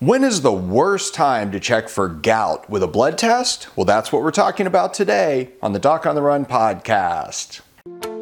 When is the worst time to check for gout with a blood test? Well, that's what we're talking about today on the Doc on the Run podcast.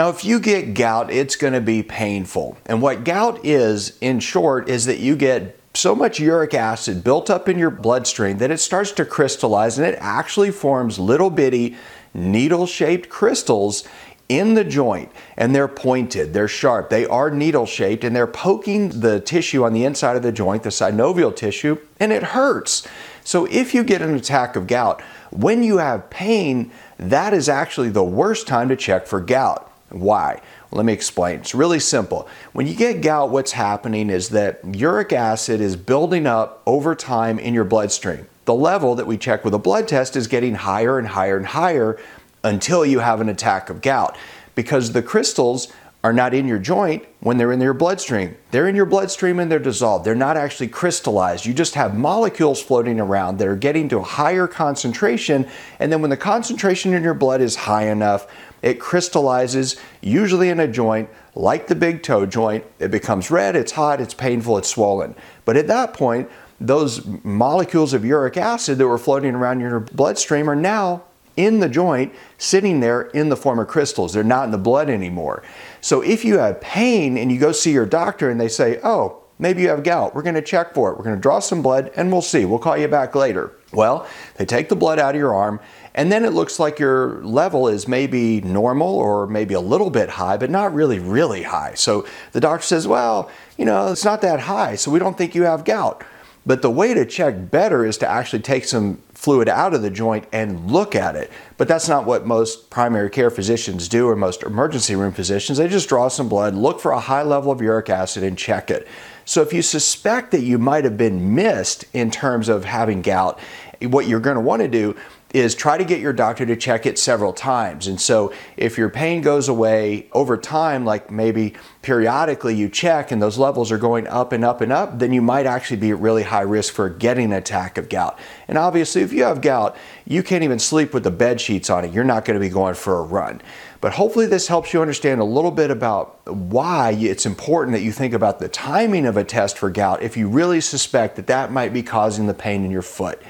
Now, if you get gout, it's going to be painful. And what gout is, in short, is that you get so much uric acid built up in your bloodstream that it starts to crystallize and it actually forms little bitty needle shaped crystals in the joint and they're pointed, they're sharp, they are needle shaped and they're poking the tissue on the inside of the joint, the synovial tissue, and it hurts. So if you get an attack of gout, when you have pain, that is actually the worst time to check for gout. Why? Well, let me explain. It's really simple. When you get gout, what's happening is that uric acid is building up over time in your bloodstream. The level that we check with a blood test is getting higher and higher and higher until you have an attack of gout because the crystals are not in your joint when they're in your bloodstream. They're in your bloodstream and they're dissolved. They're not actually crystallized. You just have molecules floating around that are getting to a higher concentration. And then when the concentration in your blood is high enough, it crystallizes, usually in a joint like the big toe joint. It becomes red, it's hot, it's painful, it's swollen. But at that point, those molecules of uric acid that were floating around your bloodstream are now in the joint, sitting there in the form of crystals. They're not in the blood anymore. So if you have pain and you go see your doctor and they say, oh, maybe you have gout, we're going to check for it. We're going to draw some blood and we'll see. We'll call you back later. Well, they take the blood out of your arm and then it looks like your level is maybe normal or maybe a little bit high, but not really, really high. So the doctor says, well, you know, it's not that high, so we don't think you have gout. But the way to check better is to actually take some fluid out of the joint and look at it. But that's not what most primary care physicians do or most emergency room physicians. They just draw some blood, look for a high level of uric acid, and check it. So if you suspect that you might have been missed in terms of having gout, what you're going to want to do is try to get your doctor to check it several times. And so if your pain goes away over time, like maybe periodically you check and those levels are going up and up and up, then you might actually be at really high risk for getting an attack of gout. And obviously, if you have gout, you can't even sleep with the bed sheets on it. You're not going to be going for a run. But hopefully, this helps you understand a little bit about why it's important that you think about the timing of a test for gout if you really suspect that that might be causing the pain in your foot.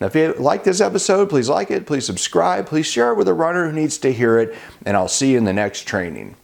Now, if you like this episode, please like it, please subscribe, please share it with a runner who needs to hear it, and I'll see you in the next training.